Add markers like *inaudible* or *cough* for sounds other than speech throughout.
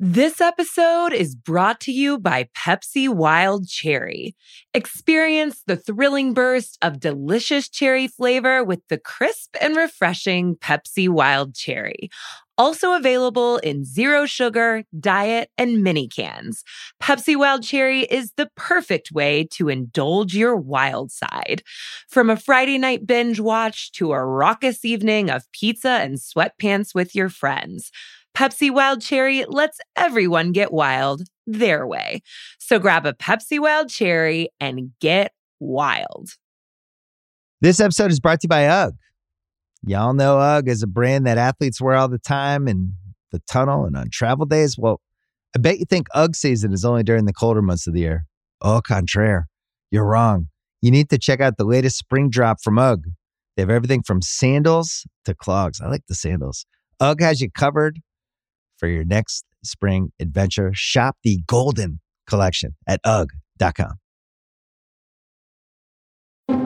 This episode is brought to you by Pepsi Wild Cherry. Experience the thrilling burst of delicious cherry flavor with the crisp and refreshing Pepsi Wild Cherry. Also available in zero sugar, diet, and mini cans. Pepsi Wild Cherry is the perfect way to indulge your wild side. From a Friday night binge watch to a raucous evening of pizza and sweatpants with your friends. Pepsi Wild Cherry lets everyone get wild their way. So grab a Pepsi Wild Cherry and get wild. This episode is brought to you by UGG. Y'all know UGG is a brand that athletes wear all the time in the tunnel and on travel days. Well, I bet you think UGG season is only during the colder months of the year. Au contraire, you're wrong. You need to check out the latest spring drop from UGG. They have everything from sandals to clogs. I like the sandals. UGG has you covered for your next spring adventure. Shop the Golden Collection at UGG.com. All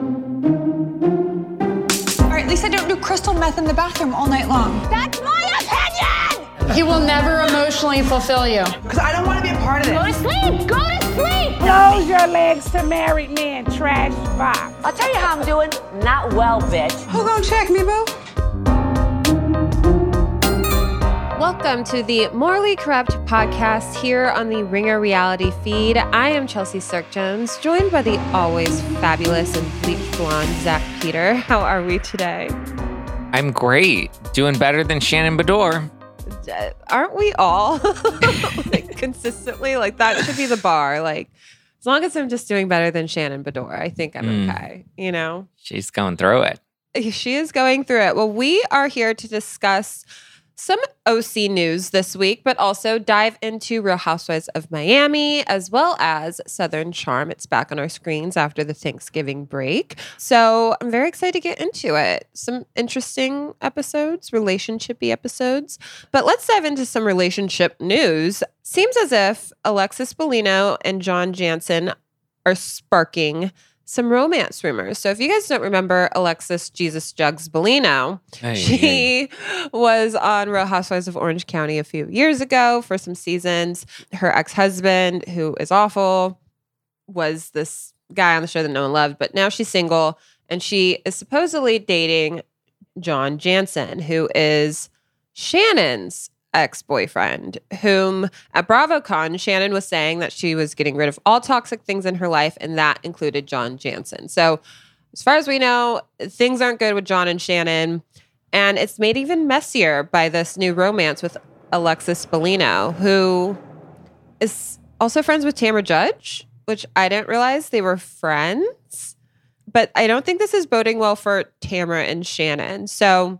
right, at least I don't do crystal meth in the bathroom all night long. That's my opinion! He will never emotionally fulfill you. Because I don't want to be a part of this. Go to sleep! Go to sleep! Close your legs to married men, trash box. I'll tell you how I'm doing. Not well, bitch. Who gonna check me, boo? Welcome to the Morally Corrupt podcast here on the Ringer Reality feed. I am Chelsea Stark Jones, joined by the always fabulous and bleached blonde Zack Peter. How are we today? I'm great. Doing better than Shannon Beador. Uh, aren't we all *laughs* like, consistently? Like that should be the bar. Like as long as I'm just doing better than Shannon Beador, I think I'm Mm. okay. You know. She's going through it. She is going through it. Well, we are here to discuss some OC news this week, but also dive into Real Housewives of Miami as well as Southern Charm. It's back on our screens after the Thanksgiving break. So I'm very excited to get into it. Some interesting episodes, relationshipy episodes. But let's dive into some relationship news. Seems as if Alexis Bellino and John Janssen are sparking some romance rumors. So if you guys don't remember Alexis Jesus Jugs Bellino, Hey, she hey. was on Real Housewives of Orange County a few years ago for some seasons. Her ex-husband, who is awful, was this guy on the show that no one loved, but now she's single and she is supposedly dating John Janssen, who is Shannon's ex-boyfriend, whom at BravoCon, Shannon was saying that she was getting rid of all toxic things in her life, and that included John Janssen. So as far as we know, things aren't good with John and Shannon. And it's made even messier by this new romance with Alexis Bellino, who is also friends with Tamra Judge, which I didn't realize they were friends. But I don't think this is boding well for Tamra and Shannon. So,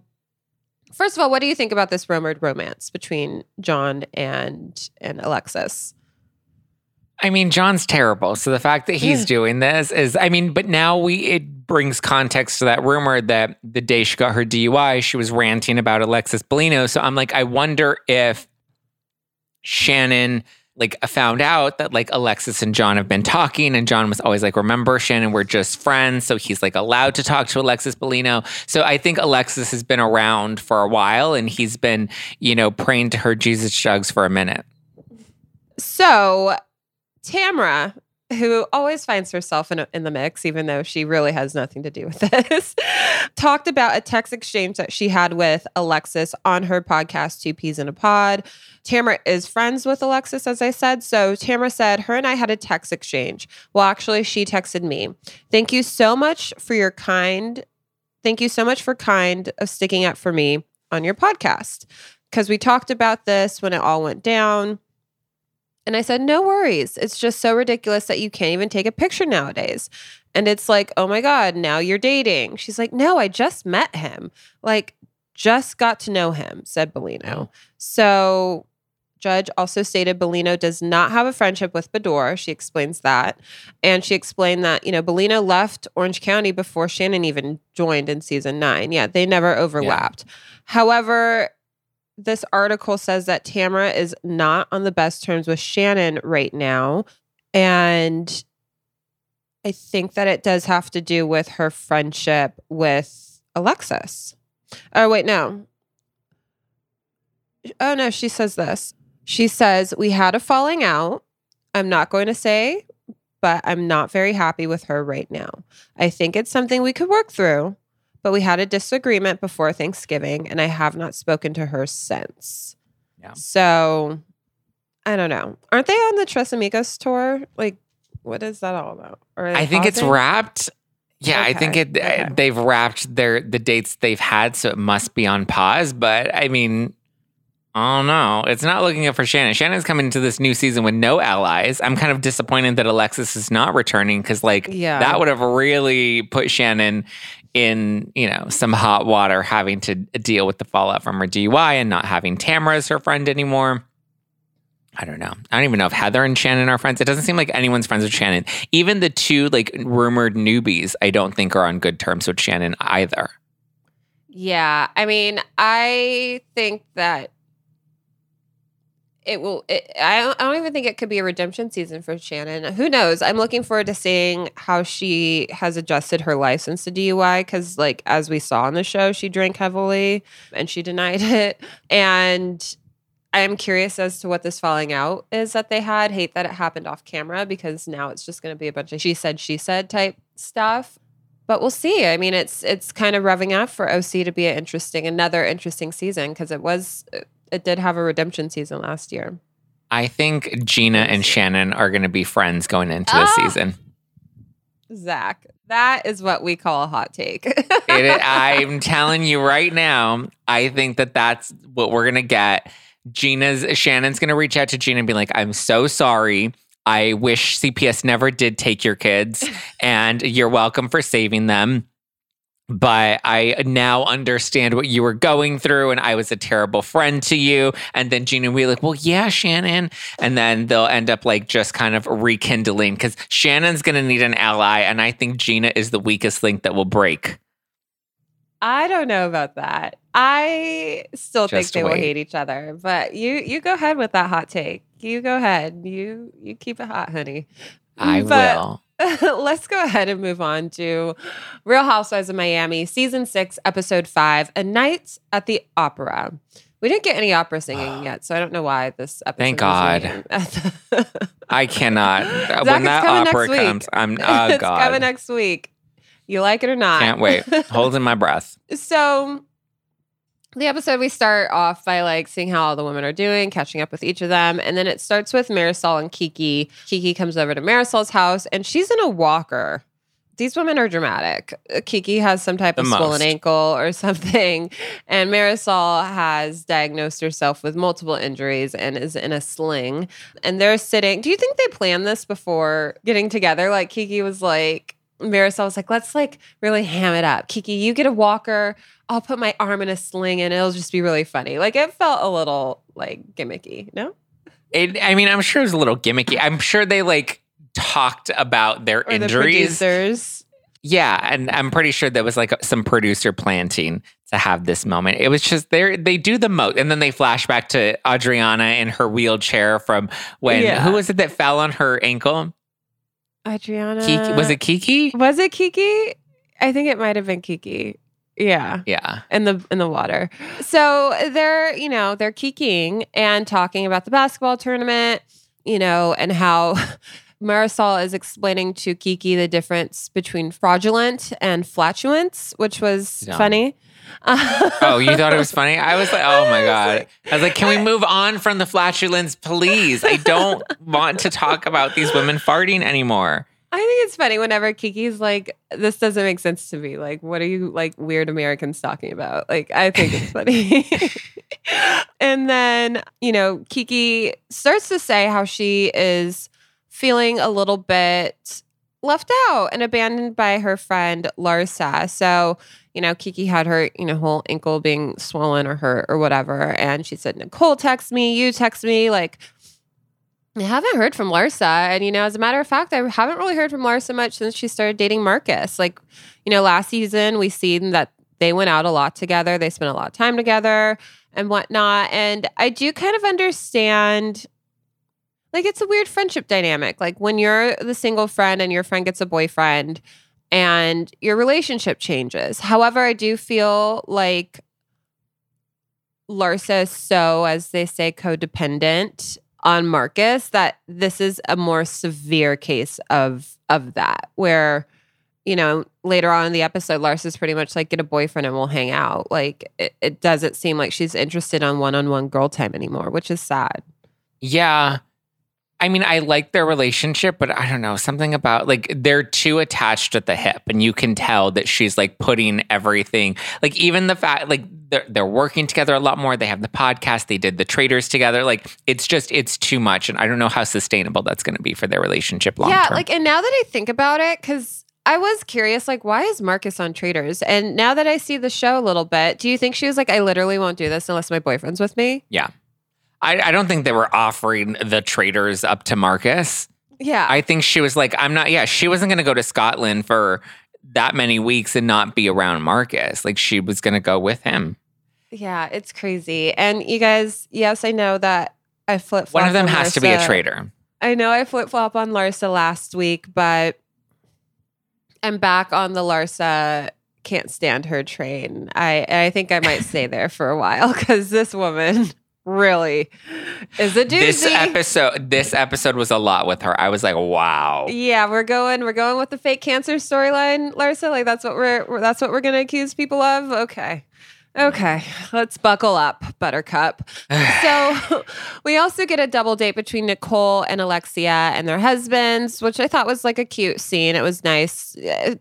first of all, what do you think about this rumored romance between John and and Alexis? I mean, John's terrible. So the fact that he's Yeah. doing this is, I mean, but now we, it brings context to that rumor that the day she got her DUI, she was ranting about Alexis Bellino. So I'm like, I wonder if Shannon like found out that like Alexis and John have been talking and John was always like remember Shannon we're just friends so he's like allowed to talk to Alexis Bellino. So I think Alexis has been around for a while and he's been you know praying to her Jesus jugs for a minute. So, Tamra, who always finds herself in, in the mix, even though she really has nothing to do with *laughs* this, talked about a text exchange that she had with Alexis on her podcast, Two T's in a Pod. Tamara is friends with Alexis, as I said. So, Tamara said, her and I had a text exchange. Well, actually, she texted me, Thank you so much for your kind. Thank you so much for kind of sticking up for me on your podcast. Because we talked about this when it all went down. And I said, no worries. It's just so ridiculous that you can't even take a picture nowadays. And it's like, oh my God, now you're dating. She's like, no, I just met him. Like, just got to know him, said Bellino. So Judge also stated Bellino does not have a friendship with Beador. She explains that. And she explained that, you know, Bellino left Orange County before Shannon even joined in season nine. Yeah, they never overlapped. However, this article says that Tamara is not on the best terms with Shannon right now. And I think that it does have to do with her friendship with Alexis. Oh, wait, no. Oh, no, she says this. She says, We had a falling out. I'm not going to say, but I'm not very happy with her right now. I think it's something we could work through, but we had a disagreement before Thanksgiving, and I have not spoken to her since. Yeah. So I don't know. Aren't they on the Tres Amigos tour? Like, what is that all about? Or I think it's wrapped. Yeah, I think it uh, okay. they've wrapped their the dates they've had, so it must be on pause. But I mean, I don't know. It's not looking up for Shannon. Shannon's coming into this new season with no allies. I'm kind of disappointed that Alexis is not returning because, like, Yeah. that would have really put Shannon in, you know, some hot water, having to deal with the fallout from her DUI and not having Tamara as her friend anymore. I don't know. I don't even know if Heather and Shannon are friends. It doesn't seem like anyone's friends with Shannon. Even the two like rumored newbies, I don't think are on good terms with Shannon either. Yeah, I mean, I think that it will. It, I don't, I don't even think it could be a redemption season for Shannon. Who knows? I'm looking forward to seeing how she has adjusted her life since the DUI because, like, as we saw on the show, she drank heavily and she denied *laughs* it. And I am curious as to what this falling out is that they had. Hate that it happened off camera because now it's just going to be a bunch of she said, she said type stuff but we'll see. I mean, it's it's kind of revving up for OC to be an interesting, another interesting season because it was uh, it did have a redemption season last year. I think Gina and Shannon are going to be friends going into this Ah! season. Zack, that is what we call a hot take. It, *laughs* I'm telling you right now, I think that that's what we're going to get. Gina's Shannon's going to reach out to Gina and be like, "I'm so sorry. I wish CPS never did take your kids, *laughs* and you're welcome for saving them." But I now understand what you were going through, and I was a terrible friend to you. And then Gina will be like, Well, yeah, Shannon. And then they'll end up like just kind of rekindling because Shannon's going to need an ally. And I think Gina is the weakest link that will break. I don't know about that. I still think Just they will hate each other. But you you go ahead with that hot take. You go ahead. You you keep it hot, honey. I But- will. *laughs* Let's go ahead and move on to Real Housewives of Miami, season six, episode five, A Night at the Opera. We didn't get any opera singing *sighs* yet, so I don't know why this episode. Thank God. named at the- I cannot. *laughs* Zack, when that opera comes, I'm oh *laughs* it's god. coming next week. You like it or not? Can't wait. Holding my breath. so the episode we start off by like seeing how all the women are doing, catching up with each of them, and then it starts with Marisol and Kiki. Kiki comes over to Marisol's house, and she's in a walker. These women are dramatic. Uh, Kiki has some type The of swollen most. ankle or *laughs* something, and Marisol has diagnosed herself with multiple injuries and is in a sling. And they're sitting. Do you think they planned this before getting together? Like Kiki was like, Marisol was like, let's like really ham it up. Kiki, you get a walker. I'll put my arm in a sling and it'll just be really funny. Like it felt a little like gimmicky, no? It, I mean, I'm sure it was a little gimmicky. I'm sure they like talked about their Or the injuries. producers. Yeah, and I'm pretty sure there was like some producer planting to have this moment. It was just they they do the most, and then they flash back to Adriana in her wheelchair from when Yeah. who was it that fell on her ankle? Adriana. Kiki was it Kiki? Was it Kiki? I think it might have been Kiki. Yeah. Yeah. in the in the water. So they're, you know, they're kikiing and talking about the basketball tournament, you know, and how *laughs* Marisol is explaining to Kiki the difference between fraudulent and flatulence, which was Dumb. funny. Oh, you thought it was *laughs* funny? I was like, oh my god. I was like, can we move on from the flatulence, please? I don't *laughs* want to talk about these women farting anymore. I think it's funny whenever Kiki's like, this doesn't make sense to me. Like, what are you like weird Americans talking about? Like, I think it's *laughs* funny. and then, you know, Kiki starts to say how she is feeling a little bit left out and abandoned by her friend Larsa. So, you know, Kiki had her, you know, whole ankle being swollen or hurt or whatever. And she said, Nicole, text me, you text me. Like, I haven't heard from Larsa. And, you know, as a matter of fact, I haven't really heard from Larsa much since she started dating Marcus. Like, you know, last season we seen that they went out a lot together. They spent a lot of time together and whatnot. And I do kind of understand like it's a weird friendship dynamic. Like when you're the single friend and your friend gets a boyfriend and your relationship changes. However, I do feel like Larsa is so, as they say, codependent on Marcus that this is a more severe case of of that where you know later on in the episode Larsa's pretty much like get a boyfriend and we'll hang out like it, it doesn't seem like she's interested on one-on-one girl time anymore which is sad Yeah. I mean, I like their relationship, but I don't know, something about like they're too attached at the hip and you can tell that she's like putting everything like even the fact like they're they're working together a lot more. They have the podcast, they did the Traitors together. Like it's just it's too much and I don't know how sustainable that's going to be for their relationship long yeah term. like and now that I think about it cuz I was curious like why is Marcus on Traitors and now that I see the show a little bit do you think she was like I literally won't do this unless my boyfriend's with me yeah. I, I don't think they were offering the Traitors up to Marcus. yeah I think she was like, I'm not, yeah, she wasn't going to go to Scotland for that many weeks and not be around Marcus. Like she was going to go with him. Yeah, it's crazy. And you guys, yes, I know that I flip flop. One of them has to be a traitor. I know I flip flop on Larsa last week, but I'm back on the Larsa can't stand her train. I I think I might stay there for a while *laughs* because this woman really is a doozy. This episode, this episode was a lot with her. I was like, wow. Yeah, we're going. We're going with the fake cancer storyline, Larsa. Like that's what we're. we're- That's what we're going to accuse people of. Okay, okay. Let's buckle up, Buttercup. *sighs* so we also get a double date between Nicole and Alexia and their husbands, which I thought was like a cute scene. It was nice, Eh,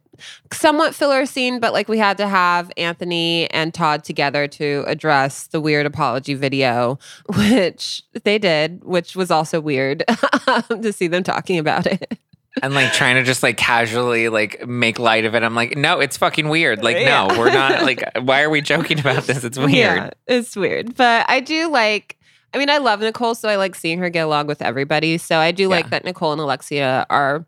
somewhat filler scene, but like we had to have Anthony and Todd together to address the weird apology video, *laughs* which they did, which was also weird *laughs* to see them talking about it. And like trying to just like casually like make light of it. I'm like, no, it's fucking weird. Like, Yeah. no, we're not *laughs* like, why are we joking about this? It's weird. Yeah, it's weird. But I do like, I mean, I love Nicole, so I like seeing her get along with everybody. So I do like that Nicole and Alexia are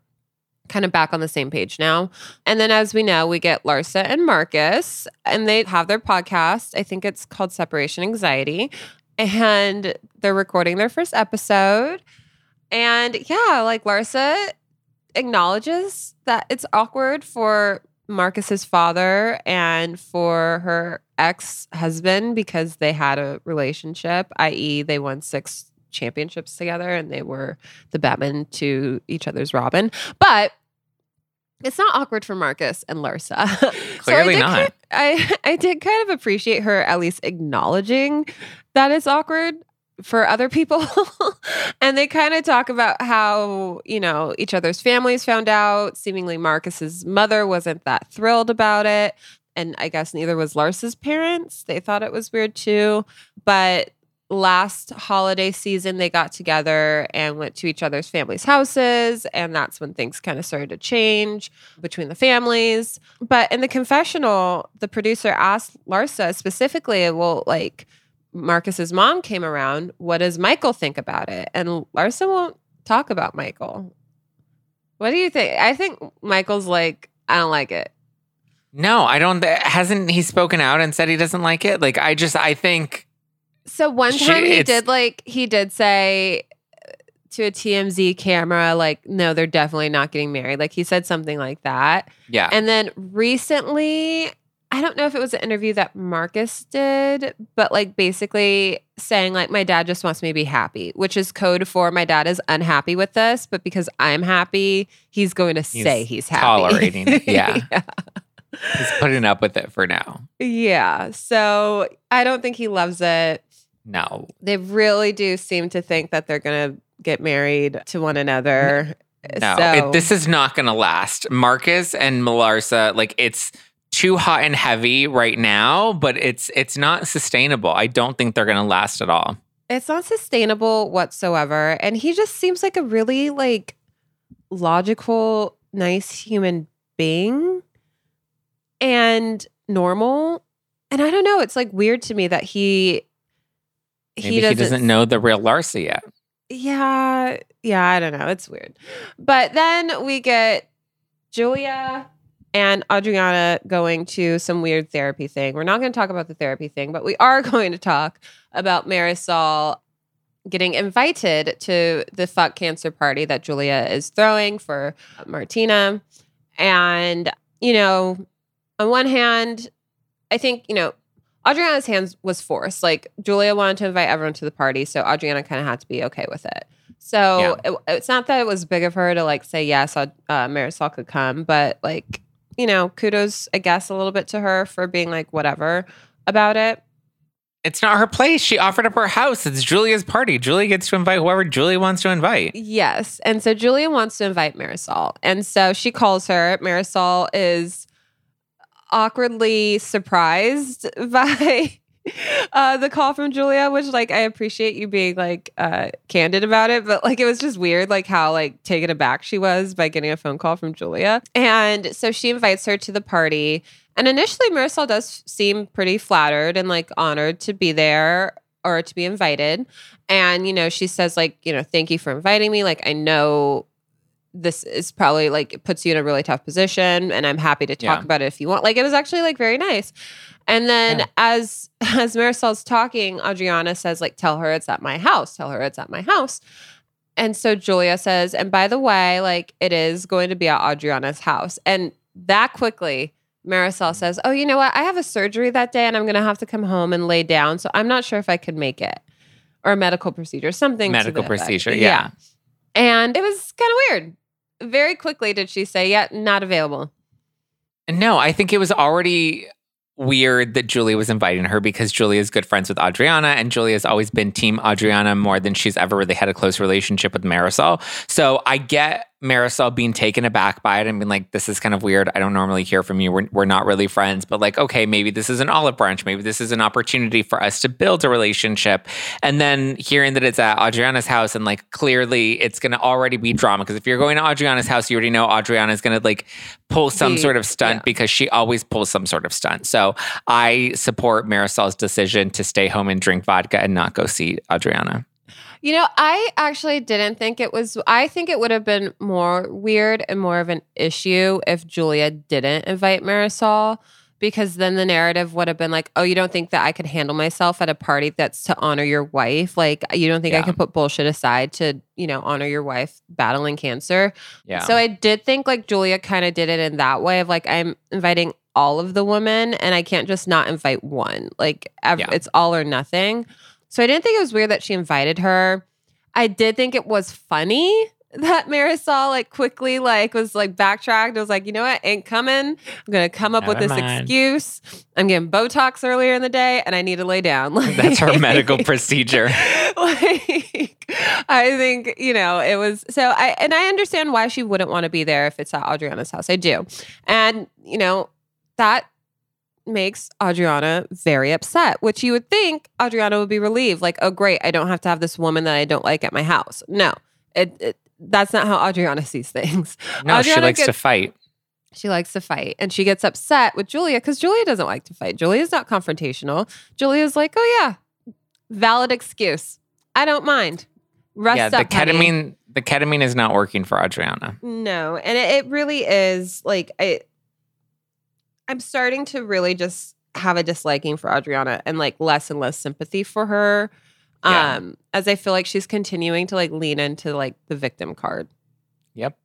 kind of back on the same page now. And then as we know, we get Larsa and Marcus, and they have their podcast. I think it's called Separation Anxiety. And they're recording their first episode. And yeah, like Larsa acknowledges that it's awkward for Marcus's father and for her ex-husband because they had a relationship, i.e., they won six championships together and they were the Batman to each other's Robin. But it's not awkward for Marcus and Larsa. *laughs* So I Clearly not. kind- I I did kind of appreciate her at least acknowledging that it's awkward for other people. *laughs* and they kind of talk about how, you know, each other's families found out. Seemingly Marcus's mother wasn't that thrilled about it. And I guess neither was Larsa's parents. They thought it was weird too. But last holiday season, they got together and went to each other's families' houses. And that's when things kind of started to change between the families. But in the confessional, the producer asked Larsa specifically, well, like, Marcus's mom came around. What does Michael think about it? And Larsa won't talk about Michael. What do you think? I think Michael's like, I don't like it. No, I don't. Hasn't he spoken out and said he doesn't like it? Like, I just, I think, So one She- time he did like he did say to a TMZ camera like no they're definitely not getting married like he said something like that yeah. and then recently I don't know if it was an interview that Marcus did but like basically saying like my dad just wants me to be happy which is code for my dad is unhappy with this but because I'm happy he's going to say he's happy tolerating it, *laughs* yeah. yeah He's putting up with it for now. yeah so I don't think he loves it No. they really do seem to think that they're going to get married to one another. No, So- it, this is not going to last. Marcus and Malarsa, like it's too hot and heavy right now, but it's it's not sustainable. I don't think they're going to last at all. it's not sustainable whatsoever. And he just seems like a really like logical, nice human being and normal. And I don't know, it's like weird to me that he Maybe he doesn't, he doesn't know the real Larsa yet. Yeah, yeah, I don't know. It's weird. But then we get Julia and Adriana going to some weird therapy thing. We're not going to talk about the therapy thing, but we are *laughs* going to talk about Marisol getting invited to the fuck cancer party that Julia is throwing for Martina. And, you know, on one hand, I think, you know, Adriana's hands was forced. Like Julia wanted to invite everyone to the party, so Adriana kind of had to be okay with it. So yeah. it, it's not that it was big of her to like say yes, uh, Marisol could come, but like you know, kudos I guess a little bit to her for being like whatever about it. It's not her place. She offered up her house. It's Julia's party. Julia gets to invite whoever Julia wants to invite. Yes. And so Julia wants to invite Marisol. And so she calls her. Marisol is awkwardly surprised *laughs* by uh, the call from Julia, which like I appreciate you being like uh, candid about it, but like it was just weird, like how like taken aback she was by getting a phone call from Julia. And so she invites her to the party. And initially, Marisol does seem pretty flattered and like honored to be there or to be invited. And, you know, she says, like, you know, thank you for inviting me. Like, I know this is probably like it puts you in a really tough position and I'm happy to talk yeah. about it if you want. Like it was actually like very nice. And then yeah. as *laughs* as Marisol's talking, Adriana says like tell her it's at my house. Tell her it's at my house. And so Julia says, and by the way, like it is going to be at Adriana's house. And that quickly Marisol mm. says, "Oh, you know what? I have a surgery that day and I'm going to have to come home and lay down, so I'm not sure if I could make it." Or a medical procedure, something medical procedure, yeah. yeah. And it was kind of weird very quickly did she say, "Yeah, not available." No, I think it was already weird that Julia was inviting her because Julia is good friends with Adriana and Julia has always been team Adriana more than she's ever really had a close relationship with Marisol. So I get Marisol being taken aback by it and being like, this is kind of weird. I don't normally hear from you. We're, we're not really friends, but like, okay, maybe this is an olive branch. Maybe this is an opportunity for us to build a relationship. And then hearing that it's at Adriana's house and like clearly it's going to already be drama. Because if you're going to Adriana's house, you already know Adriana's going to like pull some the, sort of stunt yeah. because she always pulls some sort of stunt. So I support Marisol's decision to stay home and drink vodka and not go see Adriana. You know, I actually didn't think it was. I think it would have been more weird and more of an issue if Julia didn't invite Marisol, because then the narrative would have been like, oh, you don't think that I could handle myself at a party that's to honor your wife? Like, you don't think yeah. I could put bullshit aside to, you know, honor your wife battling cancer? Yeah. So I did think like Julia kind of did it in that way of like, I'm inviting all of the women and I can't just not invite one. Like, ev- yeah. it's all or nothing. So I didn't think it was weird that she invited her. I did think it was funny *laughs* that Marisol like quickly like was like backtracked. I was like, you know what, ain't coming. I'm gonna come up Never with this mind. excuse. I'm getting Botox earlier in the day, and I need to lay down. *laughs* Like, That's her medical *laughs* procedure. like, I think you know it was so. I and I understand why she wouldn't want to be there if it's at Adriana's house. I do, and you know that makes Adriana very upset, which you would think Adriana would be relieved. Like, oh, great, I don't have to have this woman that I don't like at my house. No, it, it that's not how Adriana *laughs* sees things. No, Adriana she likes gets, to fight. She likes to fight. And she gets upset with Julia because Julia doesn't like to fight. Julia's not confrontational. Julia's like, oh, yeah, valid excuse. I don't mind. Rest yeah, the up, ketamine. Honey. The ketamine is not working for Adriana. No, and it, it really is like I I'm starting to really just have a disliking for Adriana and like less and less sympathy for her. Yeah. Um, as I feel like she's continuing to like lean into like the victim card. Yep.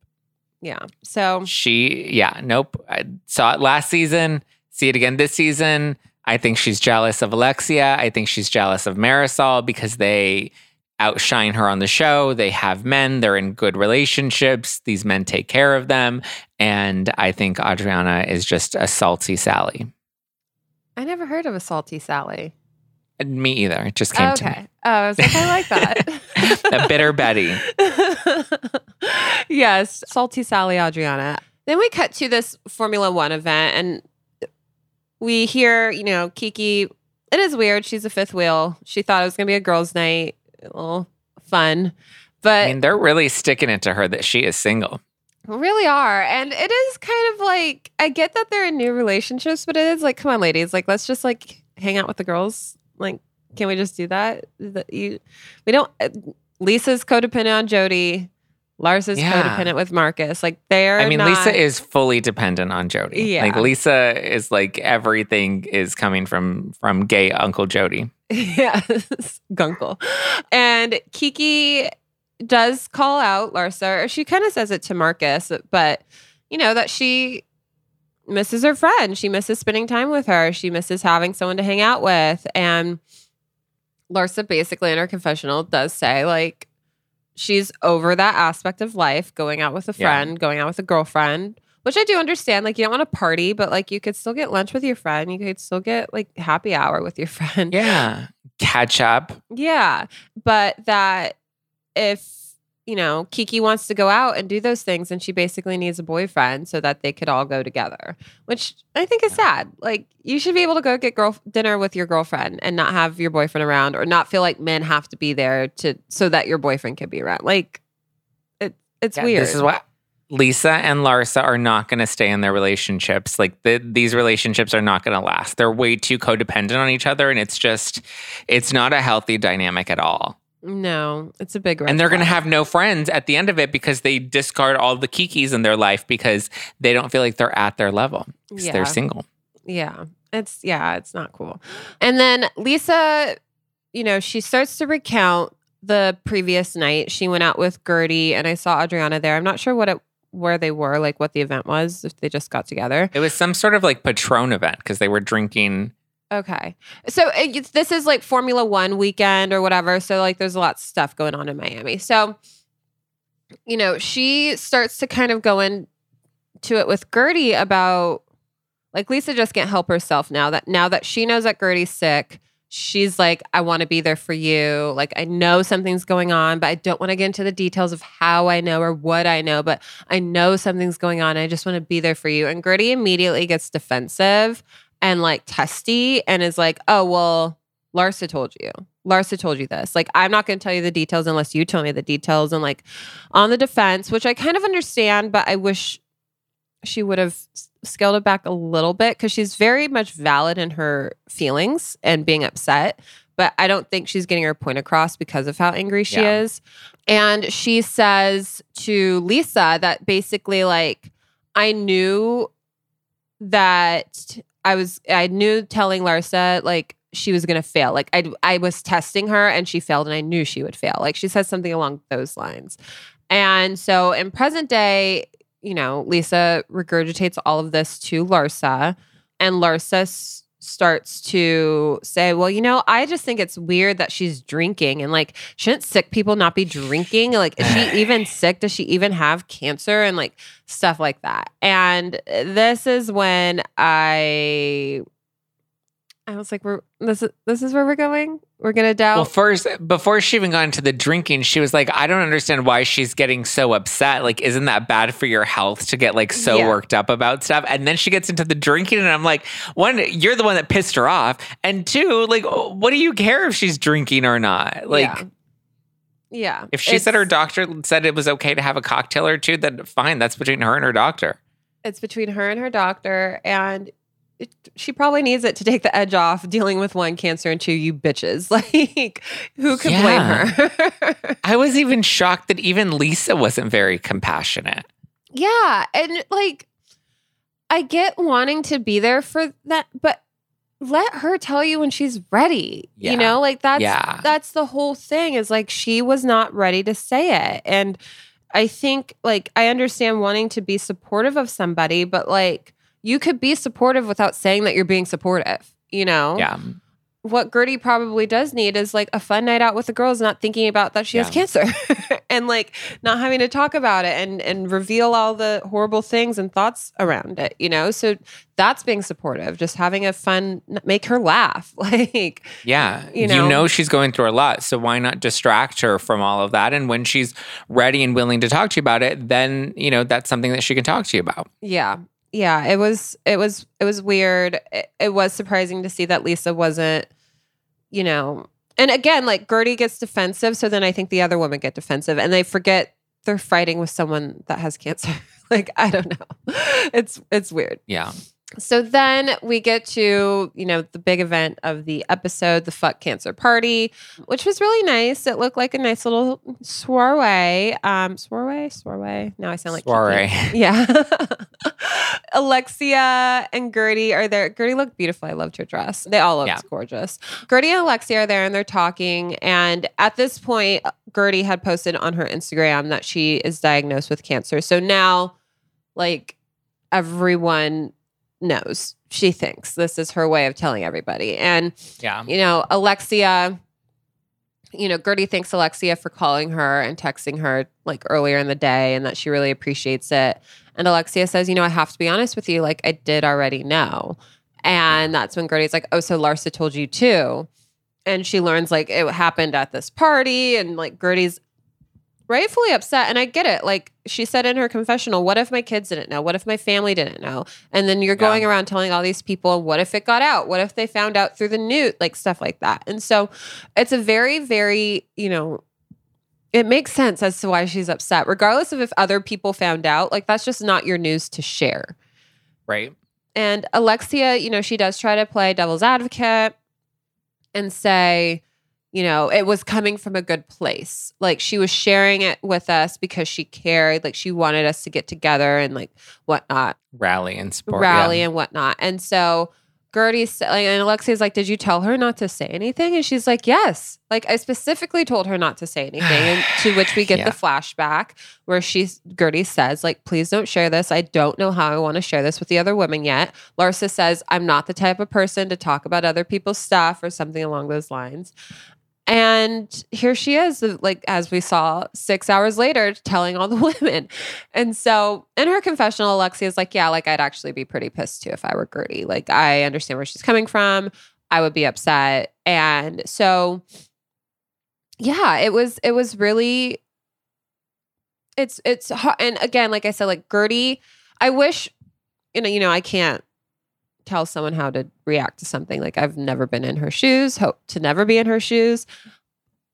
Yeah. So she, yeah, nope. I saw it last season, see it again this season. I think she's jealous of Alexia. I think she's jealous of Marisol because they outshine her on the show. They have men, they're in good relationships. These men take care of them. And I think Adriana is just a salty Sally. I never heard of a salty Sally. Me either. It just came okay. to me. Oh, I was like, I like that. *laughs* a bitter Betty. *laughs* yes, salty Sally Adriana. Then we cut to this Formula One event and we hear, you know, Kiki. It is weird. She's a fifth wheel. She thought it was going to be a girls' night a little fun. But I mean, they're really sticking it to her that she is single. Really are. And it is kind of like I get that they're in new relationships, but it is like, come on, ladies, like let's just like hang out with the girls. Like, can we just do that? That you we don't uh, Lisa's codependent on Jody. Larsa's Yeah. codependent with Marcus. Like they're I mean, not, Lisa is fully dependent on Jody. Yeah. Like Lisa is like everything is coming from from gay Uncle Jody. *laughs* yes, Gunkle. And Kiki does call out Larsa, or she kind of says it to Marcus, but you know, that she misses her friend. She misses spending time with her. She misses having someone to hang out with. And Larsa basically in her confessional does say, like, she's over that aspect of life, going out with a Yeah. friend, going out with a girlfriend. Which I do understand. Like, you don't want to party, but like, you could still get lunch with your friend. You could still get like happy hour with your *laughs* friend. Yeah. Catch up. Yeah. But that if, you know, Kiki wants to go out and do those things and she basically needs a boyfriend so that they could all go together, which I think is sad. Like you should be able to go get girl dinner with your girlfriend and not have your boyfriend around or not feel like men have to be there to so that your boyfriend can be around. Like it it's Yeah, weird. This is what Lisa and Larsa are not going to stay in their relationships. Like the, these relationships are not going to last. They're way too codependent on each other, and it's just, it's not a healthy dynamic at all. No, it's a big and they're going to have no friends at the end of it because they discard all the kikis in their life because they don't feel like they're at their level. Yeah. They're single. Yeah. It's yeah, it's not cool. And then Lisa, you know, she starts to recount the previous night. She went out with Guerdy and I saw Adriana there. I'm not sure what it where they were, like what the event was, if they just got together. It was some sort of like Patron event because they were drinking. Okay. So it, this is like Formula One weekend or whatever. So, like, there's a lot of stuff going on in Miami. So, you know, she starts to kind of go into it with Guerdy about like Lisa just can't help herself now that now that she knows that Guerdy's sick. She's like, I want to be there for you. Like, I know something's going on, but I don't want to get into the details of how I know or what I know, but I know something's going on. I just want to be there for you. And Guerdy immediately gets defensive and like testy and is like, oh, well, Larsa told you. Larsa told you this. Like, I'm not going to tell you the details unless you tell me the details. And like on the defense, which I kind of understand, but I wish she would have scaled it back a little bit because she's very much valid in her feelings and being upset. But I don't think she's getting her point across because of how angry she Yeah. is. And she says to Lisa that basically, like, I knew that I was, I knew telling Larsa, like, she was to fail. Like, I, I was testing her and she failed and I knew she would fail. Like, she says something along those lines. And so in present day, you know, Lisa regurgitates all of this to Larsa, and Larsa starts to say, Well, you know, I just think it's weird that she's drinking. And like, shouldn't sick people not be drinking? Like, is she *sighs* even sick? Does she even have cancer? And like, stuff like that. And this is when I. I was like, "We're this is this is where we're going. We're gonna doubt." Well, first, before she even got into the drinking, she was like, I don't understand why she's getting so upset. Like, isn't that bad for your health to get like so Yeah. worked up about stuff? And then she gets into the drinking, and I'm like, one, you're the one that pissed her off. And two, like, oh, what do you care if she's drinking or not? Like, yeah. yeah. if she said her doctor said it was okay to have a cocktail or two, then fine. That's between her and her doctor. it's between her and her doctor and it, she probably needs it to take the edge off dealing with one cancer and two you bitches *laughs* like who could Yeah. blame her *laughs* I was even shocked that even Lisa wasn't very compassionate. yeah and like i get wanting to be there for that but let her tell you when she's ready Yeah. you know like that's Yeah. that's the whole thing is like she was not ready to say it and i think like i understand wanting to be supportive of somebody but like you could be supportive without saying that you're being supportive you know Yeah. what Guerdy probably does need is like a fun night out with the girls, not thinking about that she has cancer *laughs* and like not having to talk about it and and reveal all the horrible things and thoughts around it, you know? So that's being supportive, just having a fun make her laugh. *laughs* Like Yeah. You know? You know? she's going through a lot. So why not distract her from all of that? And when she's ready and willing to talk to you about it, then, you know, that's something that she can talk to you about. Yeah. Yeah, it was it was it was weird. It, it was surprising to see that Lisa wasn't, you know. And again, like Guerdy gets defensive, so then I think the other women get defensive and they forget they're fighting with someone that has cancer. *laughs* like I don't know. *laughs* It's it's weird. Yeah. So then we get to, you know, the big event of the episode, the fuck cancer party, which was really nice. It looked like a nice little soiree. Um, soiree, soiree. Now I sound like Soiree. Yeah. *laughs* Alexia and Guerdy are there. Guerdy looked beautiful. I loved her dress. They all looked Yeah. gorgeous. Guerdy and Alexia are there and they're talking. And at this point, Guerdy had posted on her Instagram that she is diagnosed with cancer. So now, like, everyone knows. She thinks this is her way of telling everybody. And, Yeah. you know, Alexia, you know, Guerdy thanks Alexia for calling her and texting her like earlier in the day and that she really appreciates it. And Alexia says, you know, I have to be honest with you, like I did already know. And that's when Guerdy's like, oh, so Larsa told you too. And she learns like it happened at this party and like Guerdy's rightfully upset. And I get it. Like she said in her confessional, what if my kids didn't know? What if my family didn't know? And then you're going around telling all these people, what if it got out? What if they found out through the news? Like stuff like that. And so it's a very, very, you know, it makes sense as to why she's upset, regardless of if other people found out. Like that's just not your news to share. Right. And Alexia, you know, she does try to play devil's advocate and say, you know, it was coming from a good place. Like she was sharing it with us because she cared. Like she wanted us to get together and like whatnot, Rally and support. rally yeah. and whatnot. And so Guerdy's like, and Alexia's like, Did you tell her not to say anything? And she's like, Yes. Like I specifically told her not to say anything. And to *sighs* which we get Yeah. the flashback where she's Guerdy says, like, please don't share this. I don't know how I want to share this with the other women yet. Larsa says, I'm not the type of person to talk about other people's stuff or something along those lines. And here she is, uh, like as we saw six hours later, telling all the *laughs* women. And so in her confessional, Alexia is like, Yeah, like I'd actually be pretty pissed too if I were Guerdy. Like I understand where she's coming from. I would be upset. And so yeah, it was it was really it's it's and again, like I said, like Guerdy, I wish, you know, you know, I can't tell someone how to react to something. Like I've never been in her shoes, hope to never be in her shoes.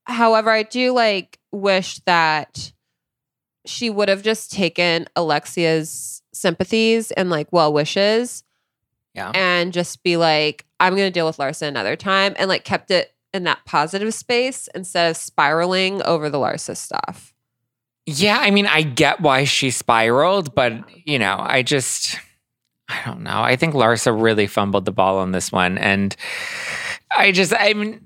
However, I do like wish that she would have just taken Alexia's sympathies and like well wishes Yeah. and just be like, I'm gonna deal with Larsa another time and like kept it in that positive space instead of spiraling over the Larsa stuff. Yeah, I mean, I get why she spiraled, but you know, I just I don't know. I think Larsa really fumbled the ball on this one. And I just I mean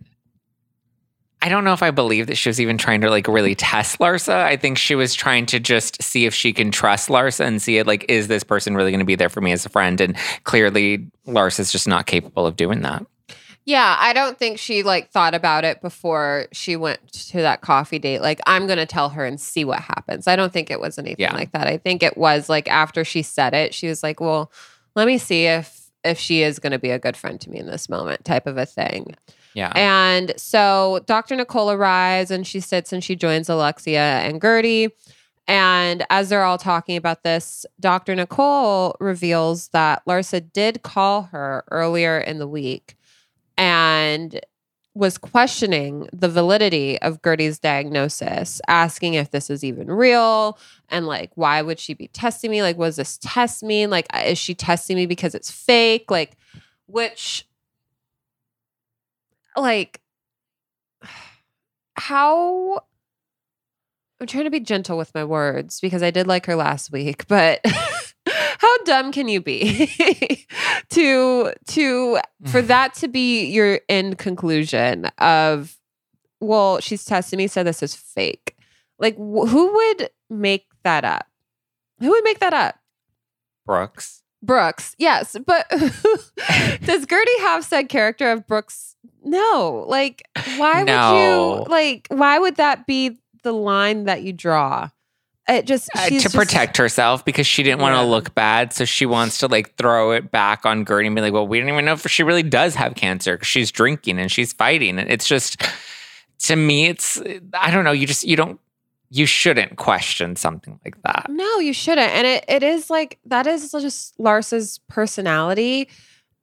I don't know if I believe that she was even trying to like really test Larsa. I think she was trying to just see if she can trust Larsa and see it like, is this person really going to be there for me as a friend? And clearly, Larsa's just not capable of doing that. Yeah, I don't think she like thought about it before she went to that coffee date. Like, I'm gonna tell her and see what happens. I don't think it was anything Yeah. like that. I think it was like after she said it, she was like, Well, let me see if if she is gonna be a good friend to me in this moment, type of a thing. Yeah. And so Dr. Nicole arrives and she sits and she joins Alexia and Guerdy. And as they're all talking about this, Dr. Nicole reveals that Larsa did call her earlier in the week and was questioning the validity of Guerdy's diagnosis, asking if this is even real and like, why would she be testing me? Like, does this test mean? Like, uh, is she testing me because it's fake? Like, which like *sighs* how I'm trying to be gentle with my words because I did like her last week, but *laughs* dumb can you be *laughs* to to for mm. that to be your end conclusion of well, she's testing me, so this is fake. Like wh- who would make that up? Who would make that up? Brooks. Brooks, yes, but *laughs* does *laughs* Guerdy have said character of Brooks? No, like why No. would you like? Why would that be the line that you draw? It just Uh, to just- protect herself because she didn't want Yeah. to look bad. So she wants to like throw it back on Guerdy and be like, well, we don't even know if she really does have cancer because she's drinking and she's fighting. And it's just, to me, it's, I don't know. You just, you don't, you shouldn't question something like that. No, you shouldn't. And it, it is like that is just Larsa's personality.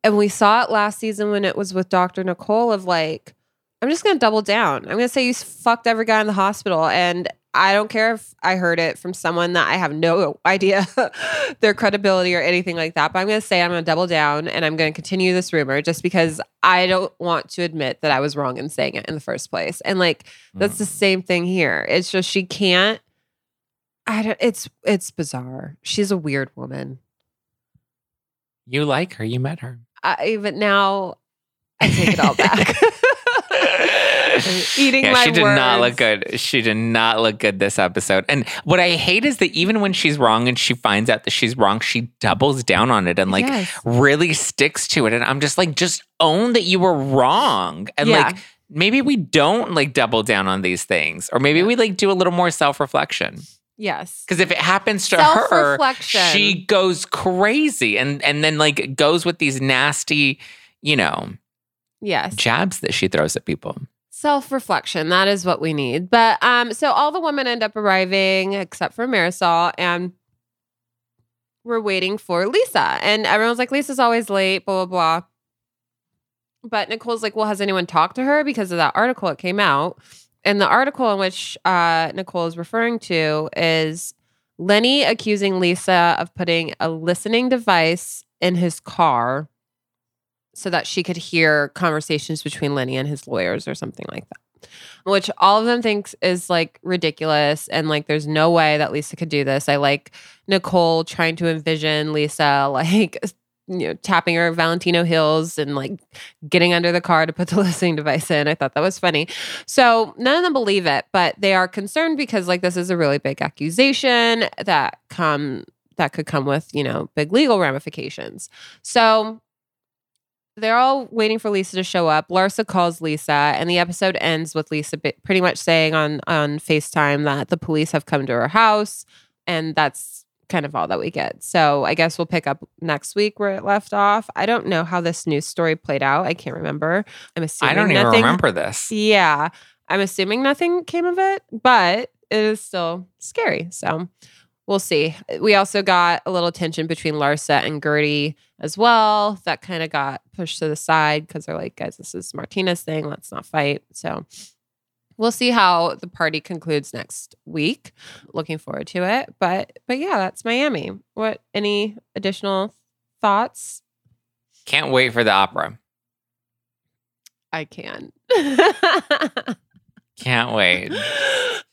And we saw it last season when it was with Dr. Nicole of like, I'm just gonna double down. I'm gonna say you fucked every guy in the hospital and I don't care if I heard it from someone that I have no idea *laughs* their credibility or anything like that. But I'm going to say I'm going to double down and I'm going to continue this rumor just because I don't want to admit that I was wrong in saying it in the first place. And like that's mm. the same thing here. It's just she can't. I don't. It's it's bizarre. She's a weird woman. You like her. You met her. I, but now I take it all back. *laughs* eating yeah, my she did words. not look good. She did not look good this episode. And what I hate is that even when she's wrong and she finds out that she's wrong, she doubles down on it and like yes. really sticks to it. And I'm just like, just own that you were wrong. And yeah. like maybe we don't like double down on these things. Or maybe we like do a little more self-reflection. Yes. Because if it happens to her, she goes crazy and and then like goes with these nasty, you know, yes, jabs that she throws at people. Self-reflection, that is what we need. But um so all the women end up arriving except for Marysol and we're waiting for Lisa. And everyone's like, Lisa's always late, blah, blah, blah. But Nicole's like, well, has anyone talked to her because of that article that came out? And the article in which uh, Nicole is referring to is Lenny accusing Lisa of putting a listening device in his car so that she could hear conversations between Lenny and his lawyers or something like that. Which all of them thinks is like ridiculous and like there's no way that Lisa could do this. I like Nicole trying to envision Lisa *laughs* like you know, tapping her Valentino heels and like getting under the car to put the *laughs* listening device in. I thought that was funny. So none of them believe it, but they are concerned because like this is a really big accusation that come that could come with, you know, big legal ramifications. So they're all waiting for Lisa to show up. Larsa calls Lisa, and the episode ends with Lisa pretty much saying on on FaceTime that the police have come to her house, and that's kind of all that we get. So I guess we'll pick up next week where it left off. I don't know how this news story played out. I can't remember. I'm assuming I don't nothing, even remember this. Yeah. I'm assuming nothing came of it, but it is still scary. So we'll see. We also got a little tension between Larsa and Guerdy as well. That kind of got pushed to the side because they're like, guys, this is Martina's thing. Let's not fight. So we'll see how the party concludes next week. Looking forward to it. But but yeah, that's Miami. What any additional thoughts? Can't wait for the opera. I can. *laughs* Can't wait.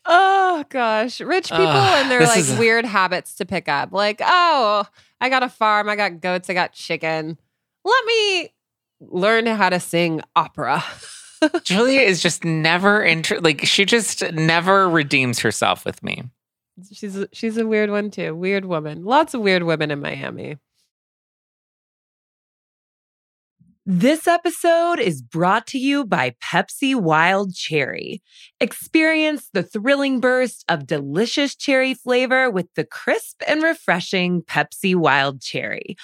Oh gosh, rich people uh, and their like weird habits to pick up. Like, oh, I got a farm, I got goats, I got chicken. Let me learn how to sing opera. *laughs* Julia is just never inter- like she just never redeems herself with me. She's she's a weird one too. Weird woman. Lots of weird women in Miami. This episode is brought to you by Pepsi Wild Cherry. Experience the thrilling burst of delicious cherry flavor with the crisp and refreshing Pepsi Wild Cherry.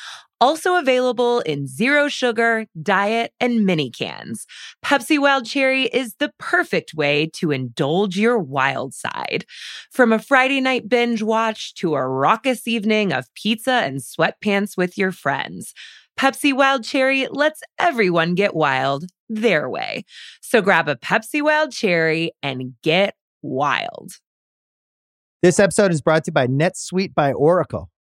Also available in zero sugar, diet, and mini cans. Pepsi Wild Cherry is the perfect way to indulge your wild side. From a Friday night binge watch to a raucous evening of pizza and sweatpants with your friends. Pepsi Wild Cherry lets everyone get wild their way. So grab a Pepsi Wild Cherry and get wild. This episode is brought to you by NetSuite by Oracle.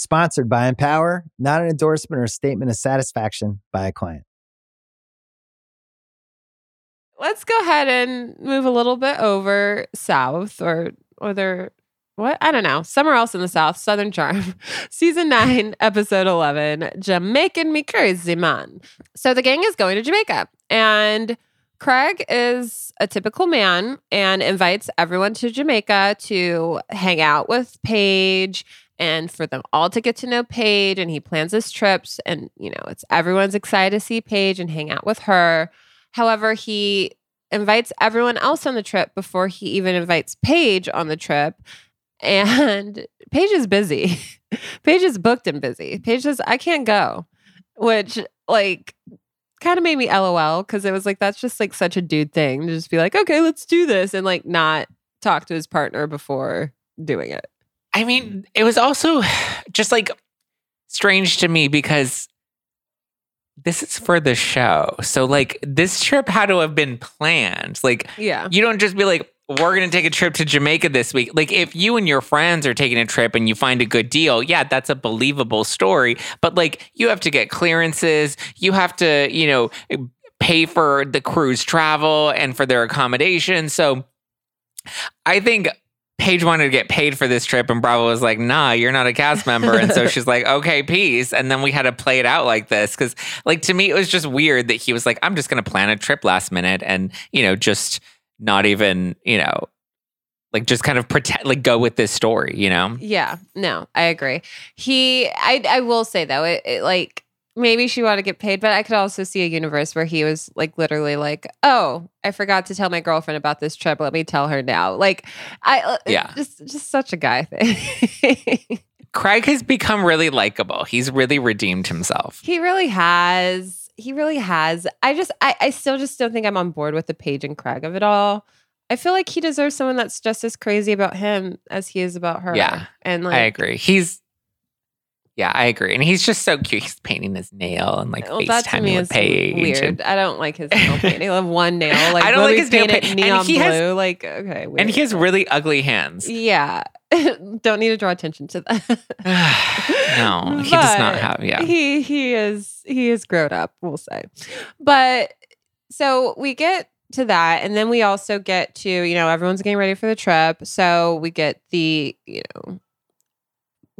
Sponsored by Empower, not an endorsement or a statement of satisfaction by a client. Let's go ahead and move a little bit over south or there what? I don't know. Somewhere else in the South, Southern Charm. *laughs* Season 9, episode 11, Jamaican Me Crazy Man. So the gang is going to Jamaica and Craig is a typical man and invites everyone to Jamaica to hang out with Paige and for them all to get to know Paige. And he plans his trips, and you know, it's everyone's excited to see Paige and hang out with her. However, he invites everyone else on the trip before he even invites Paige on the trip. *laughs* And Paige is busy. *laughs* Paige is booked and busy. Paige says, I can't go, which like kind of made me LOL because it was like, that's just like such a dude thing to just be like, okay, let's do this and like not talk to his partner before doing it. I mean, it was also just like strange to me because this is for the show. So like this trip had to have been planned. Like yeah. you don't just be like, we're going to take a trip to Jamaica this week. Like, if you and your friends are taking a trip and you find a good deal, yeah, that's a believable story. But like, you have to get clearances. You have to, you know, pay for the cruise travel and for their accommodation. So I think Paige wanted to get paid for this trip, and Bravo was like, nah, you're not a cast member. And so *laughs* she's like, okay, peace. And then we had to play it out like this. Cause, like, to me, it was just weird that he was like, I'm just going to plan a trip last minute and, you know, just not even, you know, like just kind of pretend like go with this story, you know? Yeah, no, I agree. He I I will say though, it, it like maybe she wanted to get paid, but I could also see a universe where he was like literally like, "Oh, I forgot to tell my girlfriend about this trip. Let me tell her now." Like, I uh, yeah, just just such a guy thing. *laughs* Craig has become really likable. He's really redeemed himself. He really has. He really has. I just, I, I still just don't think I'm on board with the Paige and Craig of it all. I feel like he deserves someone that's just as crazy about him as he is about her. Yeah, and like, I agree. He's yeah, I agree. And he's just so cute. He's painting his nail and like well, FaceTiming with Paige. Weird. And... I don't like his nail painting. I have one *laughs* nail. Like I don't like his nail paint. Neon blue. Has, like okay, weird. and he has really ugly hands. Yeah. *laughs* don't need to draw attention to that. *sighs* no, *laughs* he does not have. Yeah, he he is he is grown up. We'll say, but so we get to that, and then we also get to you know everyone's getting ready for the trip, so we get the you know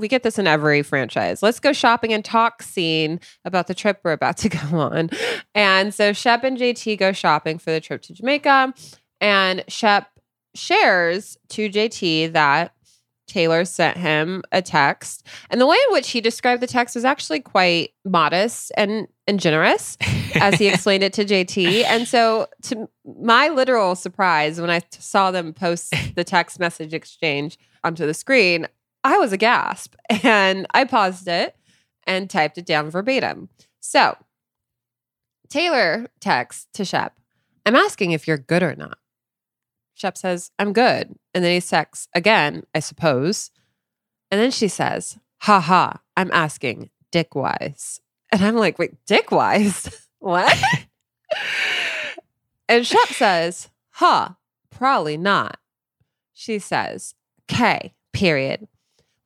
we get this in every franchise. Let's go shopping and talk scene about the trip we're about to *laughs* go on. And so Shep and JT go shopping for the trip to Jamaica. And Shep shares to JT that Taylor sent him a text. And the way in which he described the text was actually quite modest and, and generous as he *laughs* explained it to JT. And so, to my literal surprise, when I saw them post *laughs* the text message exchange onto the screen, I was a gasp *laughs* and I paused it and typed it down verbatim. So, Taylor texts to Shep, I'm asking if you're good or not. Shep says, I'm good. And then he texts again, I suppose. And then she says, Ha ha, I'm asking dick wise. And I'm like, wait, dick wise? *laughs* what? *laughs* and Shep says, Huh, probably not. She says, K, period.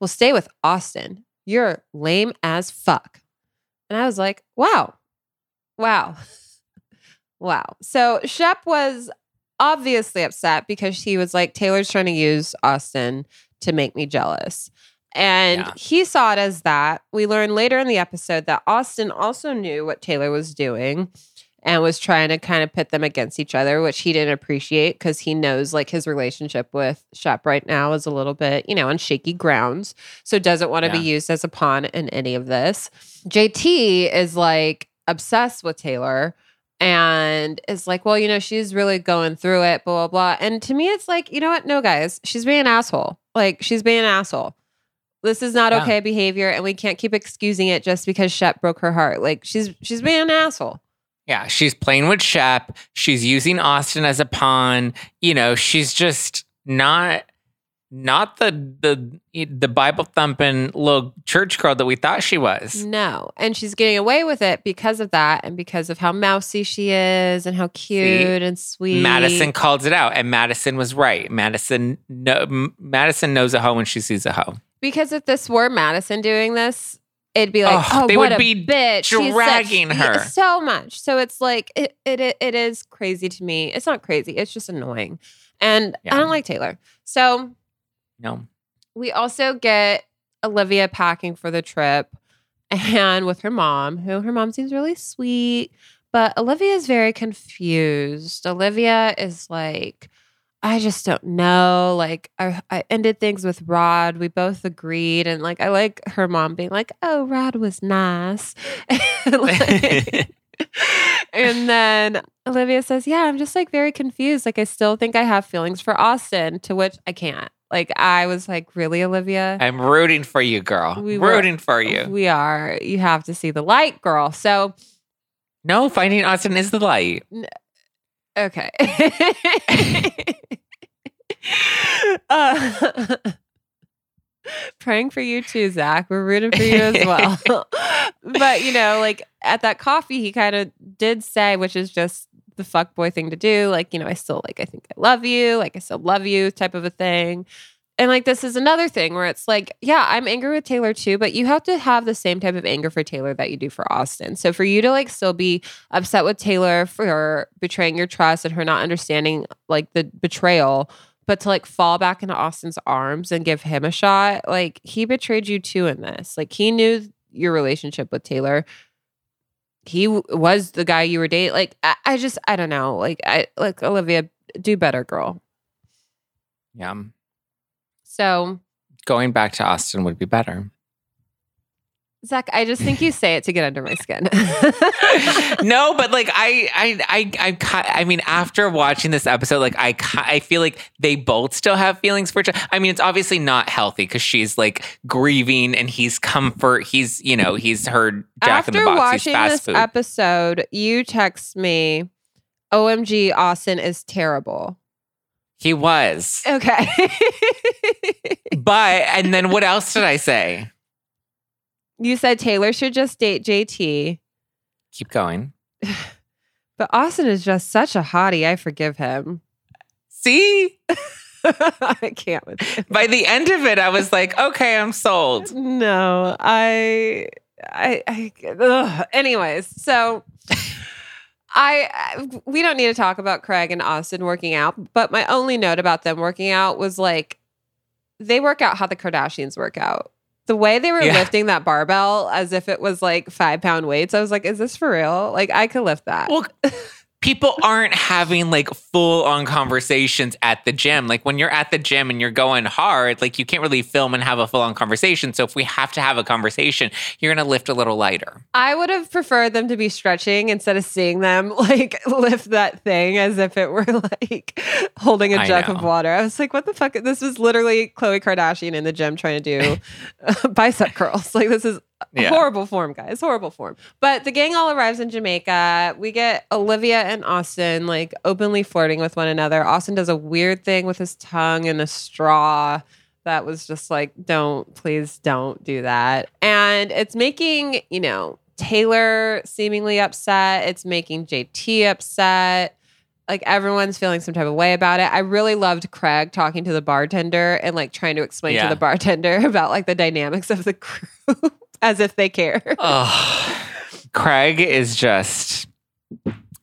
We'll stay with Austin. You're lame as fuck. And I was like, wow, wow, *laughs* wow. So Shep was obviously upset because he was like, Taylor's trying to use Austin to make me jealous. And yeah. he saw it as that. We learned later in the episode that Austin also knew what Taylor was doing and was trying to kind of pit them against each other, which he didn't appreciate because he knows like his relationship with Shep right now is a little bit, you know, on shaky grounds. So doesn't want to yeah. be used as a pawn in any of this. JT is like obsessed with Taylor and is like, well, you know, she's really going through it, blah, blah, blah. And to me, it's like, you know what? No, guys, she's being an asshole. Like, she's being an asshole. This is not yeah. okay behavior, and we can't keep excusing it just because Shep broke her heart. Like, she's she's being an asshole. Yeah, she's playing with Shep. She's using Austin as a pawn. You know, she's just not not the the the Bible thumping little church girl that we thought she was. No. And she's getting away with it because of that and because of how mousy she is and how cute and sweet. Madison called it out, and Madison was right. Madison, no, M- Madison knows a hoe when she sees a hoe. Because if this were Madison doing this, it'd be like, Oh, oh, they would be bitch. She's such- dragging her. so much. So it's like it, it it it is crazy to me. It's not crazy. It's just annoying, and Yeah. I don't like Taylor. So No, we also get Olivia packing for the trip, and with her mom, who her mom seems really sweet, but Olivia is very confused. Olivia is like. I just don't know. Like I, I ended things with Rod. We both agreed, and like I like her mom being like, "Oh, Rod was nice," *laughs* Like- *laughs* and then Olivia says, "Yeah, I'm just like very confused. Like I still think I have feelings for Austin." To which I can't. Like I was like, "Really, Olivia?" I'm rooting for you, girl. We were- rooting for you. We are. You have to see the light, girl. So no, finding Austin is the light. Okay. uh, *laughs* praying for you too, Zack. We're rooting for you as well. *laughs* but you know, like at that coffee, he kind of did say, which is just the fuck boy thing to do. Like, you know, I still like, I think I love you. Like, I still love you, type of a thing. And like, this is another thing where it's like, yeah, I'm angry with Taylor too, but you have to have the same type of anger for Taylor that you do for Austin. So for you to like still be upset with Taylor for betraying your trust and her not understanding like the betrayal, but to like fall back into Austin's arms and give him a shot, like he betrayed you too in this. Like he knew your relationship with Taylor. He w- was the guy you were dating. Like I, I just, I don't know. Like I, like Olivia, do better, girl. Yeah. So Going back to Austin would be better. Zack, I just think you *laughs* say it to get under my skin. *laughs* no, but like I, I, I, I, I mean, after watching this episode, like I, I feel like they both still have feelings for each other. I mean, it's obviously not healthy because she's like grieving and he's comfort. He's, you know, he's heard Jack in After the Box. watching he's fast this food. episode, you text me, "OMG, Austin is terrible." he was, Okay. *laughs* but and then what else did I say? you said Taylor should just date JT, Keep going. *sighs* but Austin is just such a hottie. I forgive him. See, *laughs* I can't by the end of it, I was like, okay, I'm sold. No, I, I, I ugh. anyways, so I, I- we don't need to talk about Craig and Austin working out, but my only note about them working out was like they work out how the Kardashians work out. The way they were Yeah. lifting that barbell as if it was like five pound weights, I was like, is this for real? Like I could lift that. Well, people aren't having like full on conversations at the gym. Like when you're at the gym and you're going hard, like you can't really film and have a full on conversation. So if we have to have a conversation, you're going to lift a little lighter. I would have preferred them to be stretching instead of seeing them *laughs* like lift that thing as if it were like holding a jug of water. I was like, what the fuck? This was literally Khloe Kardashian in the gym trying to do *laughs* uh, bicep curls. Like, this is Yeah. horrible form, guys. Horrible form. But the gang all arrives in Jamaica. We get Olivia and Austin like openly flirting with one another. Austin does a weird thing with his tongue and a straw that was just like, don't, please don't do that. And it's making, you know, Taylor seemingly upset. It's making JT upset. Like everyone's feeling some type of way about it. I really loved Craig talking to the bartender and like trying to explain Yeah. to the bartender *laughs* about like the dynamics of the group as if they care. *laughs* Oh, Craig is just.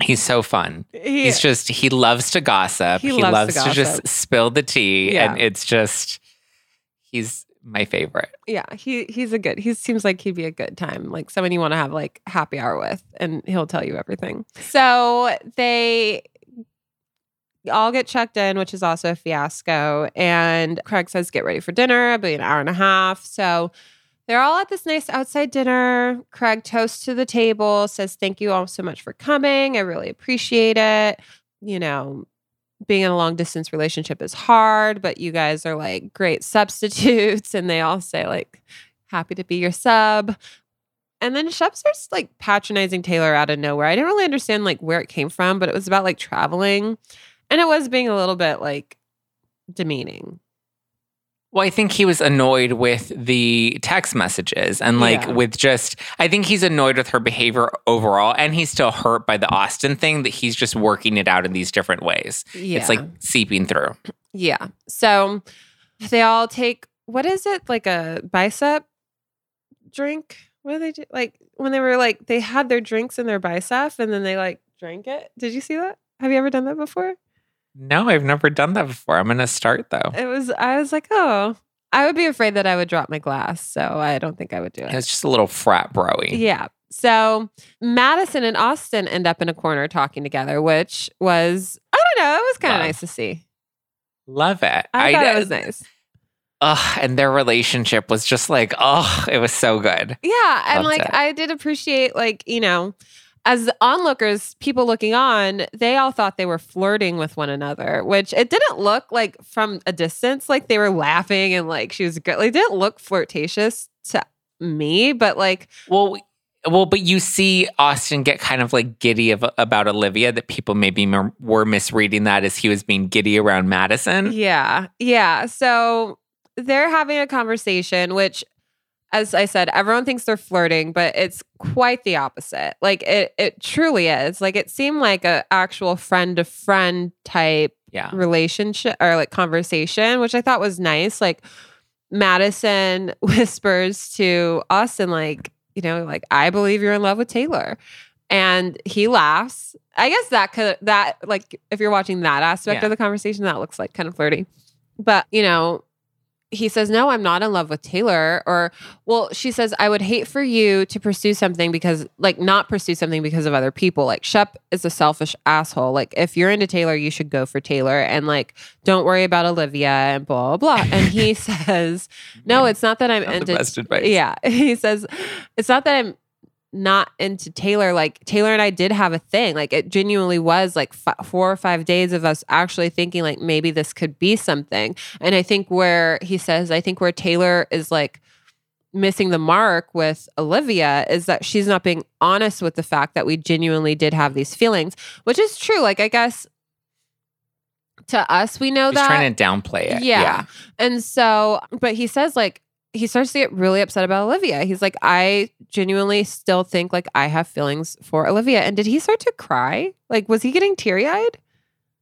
He's so fun. He- He's just he loves to gossip. He He, loves loves, to to, just spill the tea, Yeah. and it's just he's my favorite. yeah, he he's a good. He seems like he'd be a good time, like someone you want to have like happy hour with, and he'll tell you everything. So they all get checked in, which is also a fiasco. And Craig says, "Get ready for dinner. It'll be an hour and a half." So they're all at this nice outside dinner. Craig toasts to the table, says, "Thank you all so much for coming. I really appreciate it." You know, being in a long distance relationship is hard, but you guys are like great substitutes. And they all say, like, happy to be your sub. And then Shep starts like patronizing Taylor out of nowhere. I didn't really understand like where it came from, but it was about like traveling. And it was being a little bit like demeaning. Well, I think he was annoyed with the text messages and like Yeah. with just, I think he's annoyed with her behavior overall. And he's still hurt by the Austin thing that he's just working it out in these different ways. Yeah. It's like seeping through. Yeah. So they all take what is it like a bicep drink? What do they do? Like when they were like they had their drinks in their bicep and then they like drank it. Did you see that? Have you ever done that before? No, I've never done that before. I'm going to start though. It was I was like, oh, I would be afraid that I would drop my glass, so I don't think I would do it. It's just a little frat broy. Yeah. So Madison and Austin end up in a corner talking together, which was I don't know, it was kind of nice to see. Love it. I, thought it was nice. Ugh, and their relationship was just like, oh, it was so good. Yeah, and Loved like it. I did appreciate like, you know, as onlookers, people looking on, they all thought they were flirting with one another, which it didn't look like from a distance like they were laughing and like she was good. Like it didn't look flirtatious to me, but like Well, well, but you see Austin get kind of like giddy of, about Olivia that people maybe mer- were misreading that as he was being giddy around Madison. Yeah. Yeah. So they're having a conversation, which, as I said, everyone thinks they're flirting, but it's quite the opposite. Like it, it truly is. Like it seemed like a actual friend to friend type Yeah. relationship or like conversation, which I thought was nice. Like Madison *laughs* whispers to Austin, like, you know, like, I believe you're in love with Taylor. And he laughs. I guess that could that like if you're watching that aspect Yeah. of the conversation, that looks like kind of flirty. But you know, he says, No, I'm not in love with Taylor. Or, well, she says, I would hate for you to pursue something because, like, not pursue something because of other people. Like, Shep is a selfish asshole. Like, if you're into Taylor, you should go for Taylor and, like, don't worry about Olivia and blah, blah, blah. And he *laughs* says, No, it's not that I'm Not into. best advice. Yeah. *laughs* He says, It's not that I'm not into Taylor. Like Taylor and I did have a thing. Like it genuinely was like f- four or five days of us actually thinking like maybe this could be something. And I think where he says, I think where Taylor is like missing the mark with Olivia is that she's not being honest with the fact that we genuinely did have these feelings, which is true. Like I guess to us, we know He's that. trying to downplay it. Yeah. And so, but he says like he starts to get really upset about Olivia. He's like, I genuinely still think like I have feelings for Olivia. And did he start to cry? Like, was he getting teary eyed?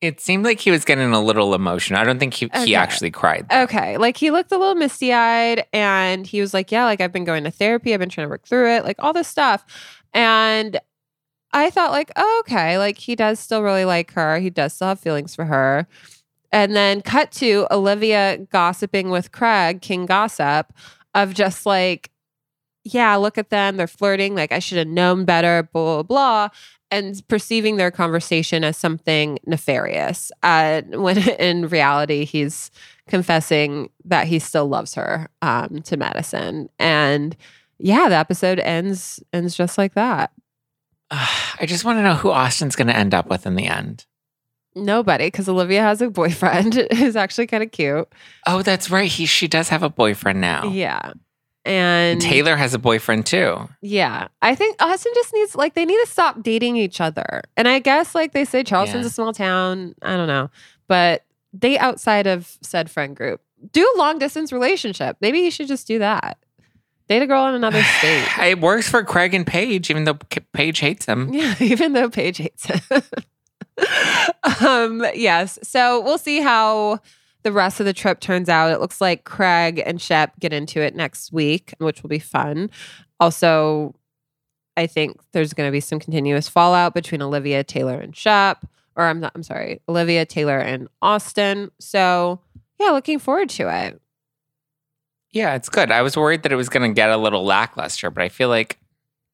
It seemed like he was getting a little emotional. I don't think he, Okay. he actually cried. Okay. Like he looked a little misty eyed and he was like, Yeah, like I've been going to therapy. I've been trying to work through it, like all this stuff. And I thought, like, oh, okay, like he does still really like her. He does still have feelings for her. And then cut to Olivia gossiping with Craig, King Gossip, of just like, yeah, look at them. They're flirting. Like, I should have known better, blah, blah, blah. And perceiving their conversation as something nefarious. Uh, *laughs* when in reality, he's confessing that he still loves her um, to Madison. And yeah, the episode ends ends just like that. *sighs* I just want to know who Austin's going to end up with in the end. Nobody, because Olivia has a boyfriend *laughs* who's actually kind of cute. Oh, that's right. He she does have a boyfriend now. Yeah. And Taylor has a boyfriend too. Yeah. I think Austin just needs like they need to stop dating each other. And I guess like they say Charleston's Yeah. a small town. I don't know. But they outside of said friend group. Do a long distance relationship. Maybe he should just do that. Date a girl in another *sighs* state. It works for Craig and Paige, even though Paige hates him. Yeah, *laughs* even though Paige hates him. *laughs* *laughs* um, yes. So we'll see how the rest of the trip turns out. It looks like Craig and Shep get into it next week, which will be fun. Also, I think there's going to be some continuous fallout between Olivia, Taylor, and Shep. Or I'm not. I'm sorry, Olivia, Taylor, and Austin. So yeah, looking forward to it. Yeah, it's good. I was worried that it was going to get a little lackluster, but I feel like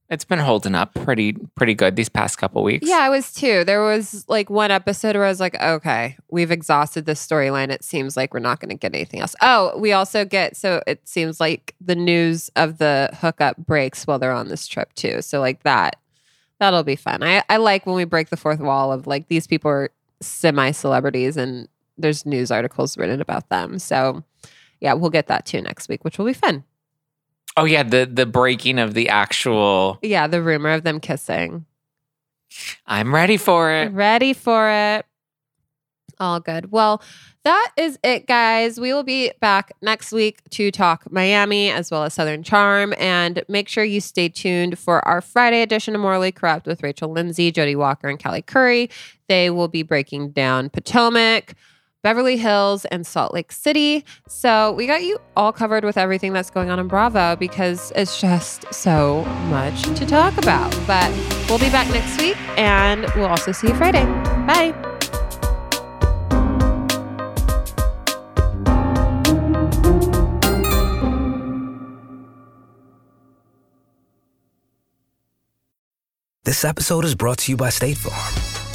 it's been holding up pretty pretty good these past couple weeks. Yeah, I was too. There was like one episode where I was like, okay, we've exhausted this storyline. It seems like we're not going to get anything else. Oh, we also get, so it seems like the news of the hookup breaks while they're on this trip too. So, like that, that'll be fun. I, I like when we break the fourth wall of like these people are semi celebrities and there's news articles written about them. So, yeah, we'll get that too next week, which will be fun. Oh yeah, the the breaking of the actual. Yeah, the rumor of them kissing. I'm ready for it. Ready for it. All good. Well, that is it, guys. We will be back next week to talk Miami as well as Southern Charm. And make sure you stay tuned for our Friday edition of Morally Corrupt with Rachel Lindsay, Jodi Walker, and Callie Curry. They will be breaking down Potomac. Beverly Hills and Salt Lake City. So we got you all covered with everything that's going on in Bravo because it's just so much to talk about. But we'll be back next week and we'll also see you Friday. Bye. This episode is brought to you by State Farm.